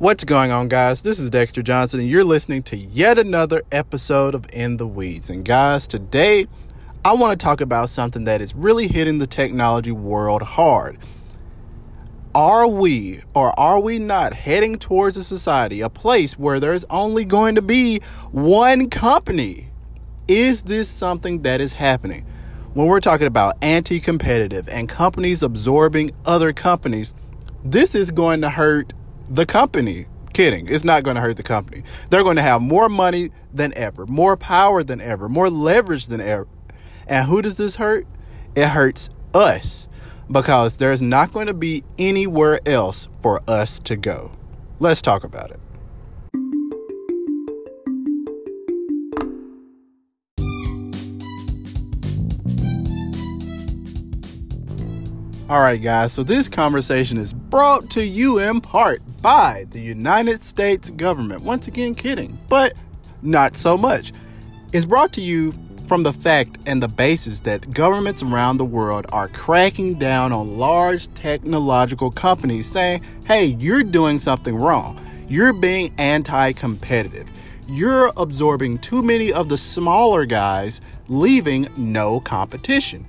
What's going on, guys? This is Dexter Johnson, and you're listening to yet another episode of In the Weeds. And, guys, today I want to talk about something that is really hitting the technology world hard. Are we, or are we not, heading towards a society, a place where there's only going to be one company? Is this something that is happening? When we're talking about anti competitive and companies absorbing other companies, this is going to hurt the company. Kidding. It's not going to hurt the company. They're going to have more money than ever, more power than ever, more leverage than ever. And who does this hurt? It hurts us because there's not going to be anywhere else for us to go. Let's talk about it. All right, guys, so this conversation is brought to you in part by the United States government. Once again, kidding, but not so much. It's brought to you from the fact and the basis that governments around the world are cracking down on large technological companies saying, hey, you're doing something wrong. You're being anti competitive. You're absorbing too many of the smaller guys, leaving no competition.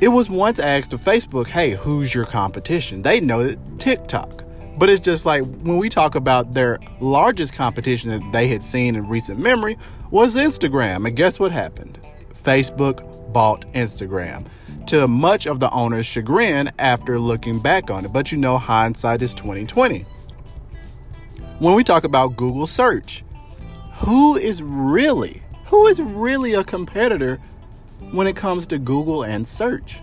It was once asked of Facebook, hey, who's your competition? They know that TikTok. But it's just like when we talk about their largest competition that they had seen in recent memory was Instagram. And guess what happened? Facebook bought Instagram to much of the owner's chagrin after looking back on it. But you know, hindsight is 2020. When we talk about Google search, who is really, who is really a competitor when it comes to Google and search.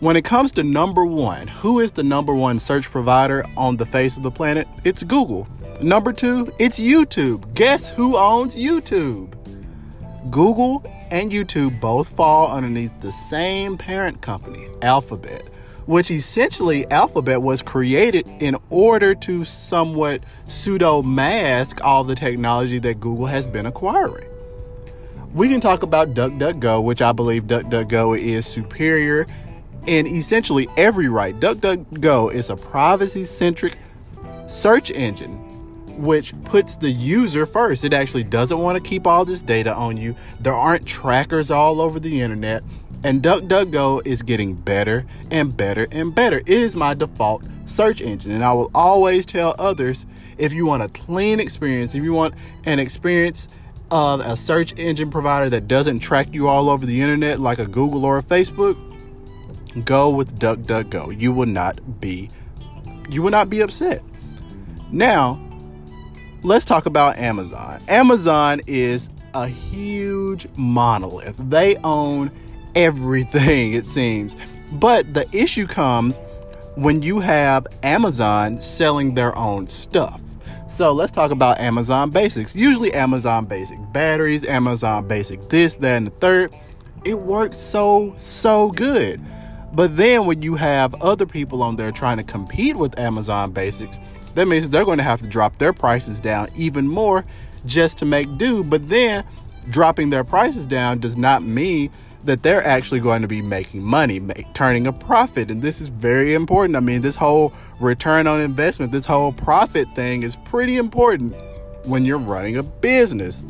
When it comes to number one, who is the number one search provider on the face of the planet? It's Google. Number two, it's YouTube. Guess who owns YouTube? Google and YouTube both fall underneath the same parent company, Alphabet, which essentially Alphabet was created in order to somewhat pseudo mask all the technology that Google has been acquiring we can talk about DuckDuckGo, which I believe DuckDuckGo is superior in essentially every right. DuckDuckGo is a privacy centric search engine which puts the user first. It actually doesn't want to keep all this data on you. There aren't trackers all over the internet. And DuckDuckGo is getting better and better and better. It is my default search engine. And I will always tell others if you want a clean experience, if you want an experience of a search engine provider that doesn't track you all over the internet like a Google or a Facebook, go with DuckDuckGo. You will not be you will not be upset. Now, let's talk about Amazon. Amazon is a huge monolith. They own everything it seems. But the issue comes when you have Amazon selling their own stuff. So let's talk about Amazon Basics. Usually, Amazon Basic batteries, Amazon Basic this, that, and the third. It works so, so good. But then when you have other people on there trying to compete with Amazon Basics, that means they're going to have to drop their prices down even more just to make do. But then dropping their prices down does not mean that they're actually going to be making money, make, turning a profit. And this is very important. I mean, this whole return on investment, this whole profit thing is pretty important when you're running a business.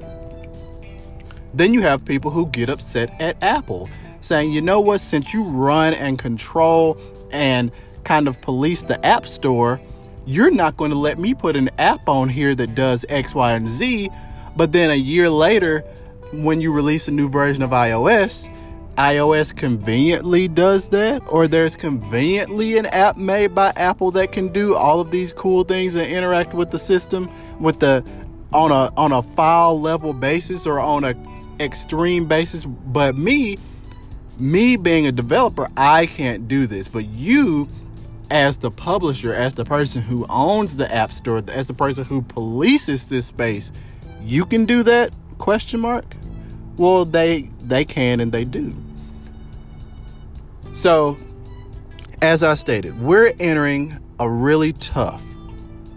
Then you have people who get upset at Apple saying, you know what, since you run and control and kind of police the App Store, you're not going to let me put an app on here that does X, Y, and Z. But then a year later, when you release a new version of iOS, iOS conveniently does that, or there's conveniently an app made by Apple that can do all of these cool things and interact with the system with the on a on a file level basis or on a extreme basis. But me, me being a developer, I can't do this. But you as the publisher, as the person who owns the app store, as the person who polices this space, you can do that? Question mark. Well, they they can and they do. So, as I stated, we're entering a really tough,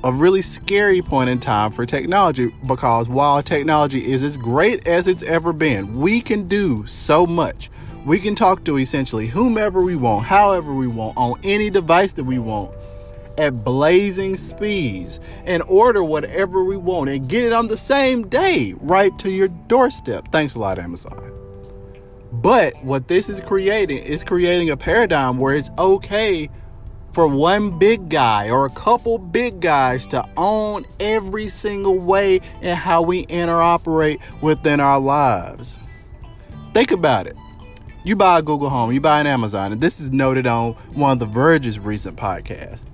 a really scary point in time for technology because while technology is as great as it's ever been, we can do so much. We can talk to essentially whomever we want, however we want, on any device that we want. At blazing speeds and order whatever we want and get it on the same day right to your doorstep. Thanks a lot, Amazon. But what this is creating is creating a paradigm where it's okay for one big guy or a couple big guys to own every single way in how we interoperate within our lives. Think about it. You buy a Google Home, you buy an Amazon, and this is noted on one of the Verge's recent podcasts.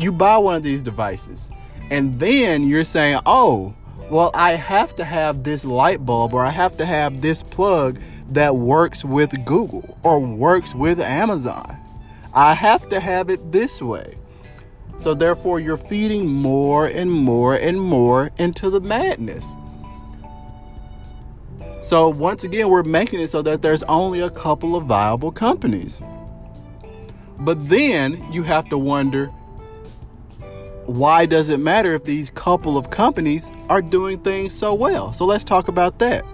You buy one of these devices, and then you're saying, oh, well, I have to have this light bulb or I have to have this plug that works with Google or works with Amazon. I have to have it this way. So, therefore, you're feeding more and more and more into the madness. So, once again, we're making it so that there's only a couple of viable companies. But then you have to wonder why does it matter if these couple of companies are doing things so well? So, let's talk about that.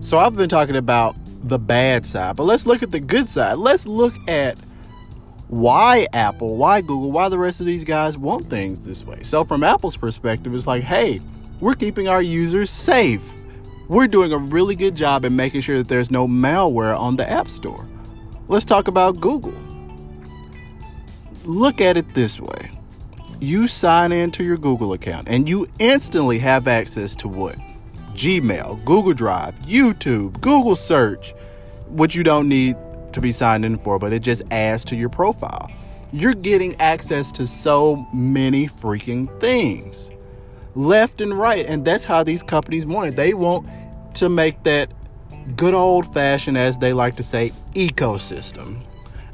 So I've been talking about the bad side, but let's look at the good side. Let's look at why Apple, why Google, why the rest of these guys want things this way. So, from Apple's perspective, it's like, hey, we're keeping our users safe. We're doing a really good job in making sure that there's no malware on the App Store. Let's talk about Google. Look at it this way you sign into your Google account and you instantly have access to what? Gmail, Google Drive, YouTube, Google Search, which you don't need to be signed in for, but it just adds to your profile. You're getting access to so many freaking things left and right. And that's how these companies want it. They want to make that good old fashioned, as they like to say, ecosystem.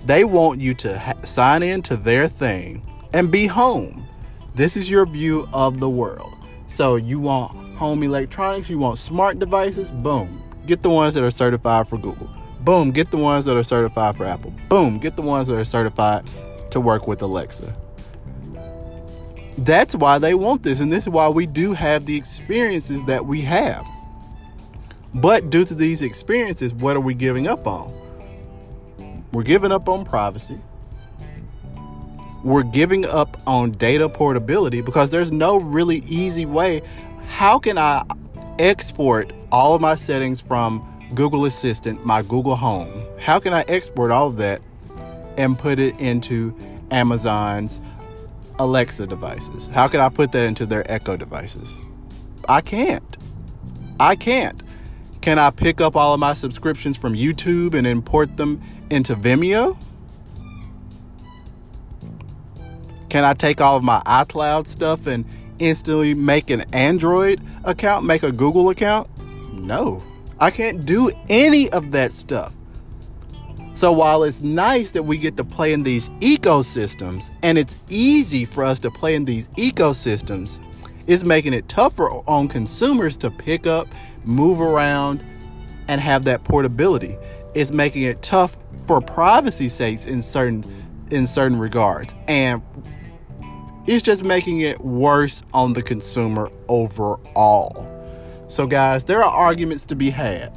They want you to ha- sign in to their thing and be home. This is your view of the world. So you want home electronics, you want smart devices, boom. Get the ones that are certified for Google. Boom, get the ones that are certified for Apple. Boom, get the ones that are certified to work with Alexa. That's why they want this, and this is why we do have the experiences that we have. But due to these experiences, what are we giving up on? We're giving up on privacy. We're giving up on data portability because there's no really easy way how can I export all of my settings from Google Assistant, my Google Home? How can I export all of that and put it into Amazon's Alexa devices? How can I put that into their Echo devices? I can't. I can't. Can I pick up all of my subscriptions from YouTube and import them into Vimeo? Can I take all of my iCloud stuff and instantly make an Android account, make a Google account? No, I can't do any of that stuff. So while it's nice that we get to play in these ecosystems and it's easy for us to play in these ecosystems, it's making it tougher on consumers to pick up, move around, and have that portability. It's making it tough for privacy sakes in certain in certain regards. And it's just making it worse on the consumer overall. So, guys, there are arguments to be had.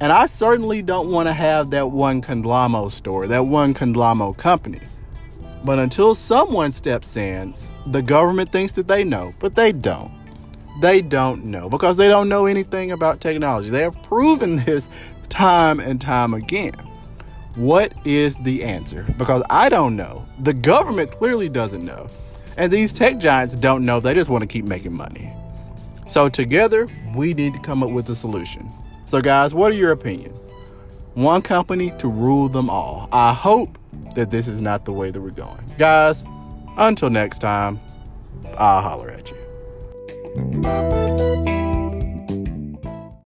And I certainly don't want to have that one Conglamo store, that one Conglamo company. But until someone steps in, the government thinks that they know, but they don't. They don't know because they don't know anything about technology. They have proven this time and time again. What is the answer? Because I don't know. The government clearly doesn't know. And these tech giants don't know, they just want to keep making money. So, together, we need to come up with a solution. So, guys, what are your opinions? One company to rule them all. I hope that this is not the way that we're going. Guys, until next time, I'll holler at you.